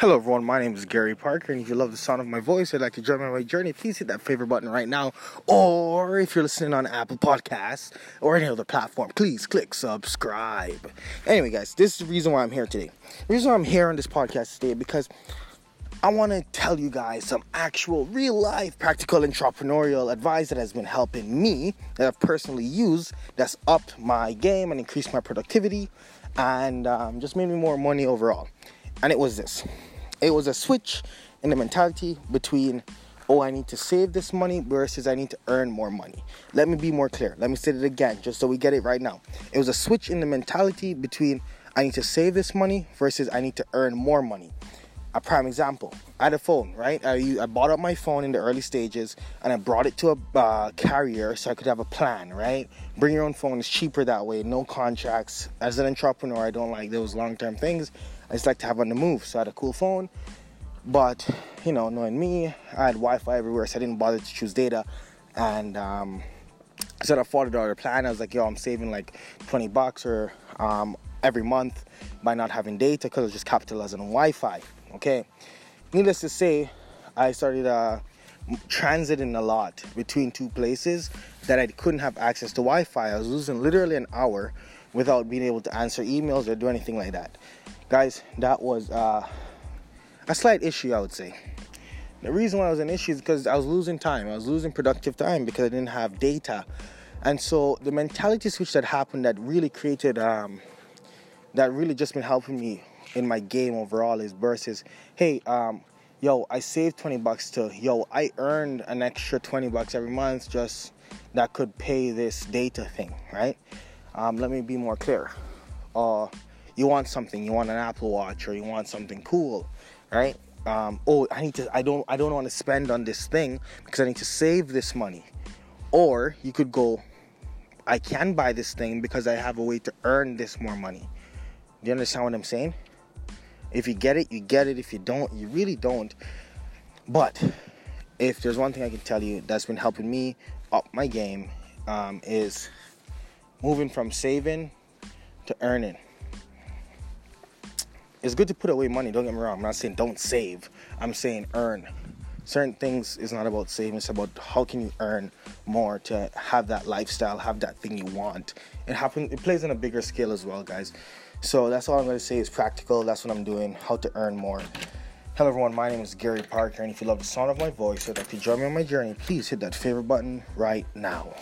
Hello, everyone. My name is Gary Parker, and if you love the sound of my voice, I'd like to join me on my journey. Please hit that favorite button right now. Or if you're listening on Apple Podcasts or any other platform, please click subscribe. Anyway, guys, this is the reason why I'm here today. The reason why I'm here on this podcast today because I want to tell you guys some actual, real life, practical entrepreneurial advice that has been helping me that I've personally used that's upped my game and increased my productivity and um, just made me more money overall. And it was this it was a switch in the mentality between oh i need to save this money versus i need to earn more money. Let me be more clear. Let me say it again just so we get it right now. It was a switch in the mentality between i need to save this money versus i need to earn more money. A prime example i had a phone right? I, I bought up my phone in the early stages and i brought it to a uh, carrier so i could have a plan right? Bring your own phone is cheaper that way no contracts. As an entrepreneur i don't like those long-term things I just like to have on the move. So I had a cool phone, but you know, knowing me, I had Wi-Fi everywhere, so I didn't bother to choose data. And um, I followed the plan. I was like, yo, I'm saving like 20 bucks or um, every month by not having data because I just capitalizing on Wi-Fi. Okay. Needless to say, I started uh, transiting a lot between two places that I couldn't have access to Wi-Fi. I was losing literally an hour without being able to answer emails or do anything like that guys that was uh, a slight issue i would say. The reason why it was an issue is because i was losing time. I was losing productive time because i didn't have data. And so the mentality switch that happened that really created um, that really just been helping me in my game overall is versus hey um, yo i saved 20 bucks to yo i earned an extra 20 bucks every month just that could pay this data thing right? Um, let me be more clear. Uh, you want something, you want an Apple Watch or you want something cool, right? Um, oh, I need to, I don't, I don't want to spend on this thing because I need to save this money. Or you could go, I can buy this thing because I have a way to earn this more money. Do you understand what I'm saying? If you get it, you get it. If you don't, you really don't. But if there's one thing I can tell you that's been helping me up my game um, is moving from saving to earning it's good to put away money. Don't get me wrong. I'm not saying don't save. I'm saying earn. Certain things is not about saving. It's about how can you earn more to have that lifestyle, have that thing you want. It happens. It plays on a bigger scale as well, guys. So that's all I'm going to say is practical. That's what I'm doing. How to earn more. Hello everyone, my name is Gary Parker, and if you love the sound of my voice or like to join me on my journey, please hit that favorite button right now.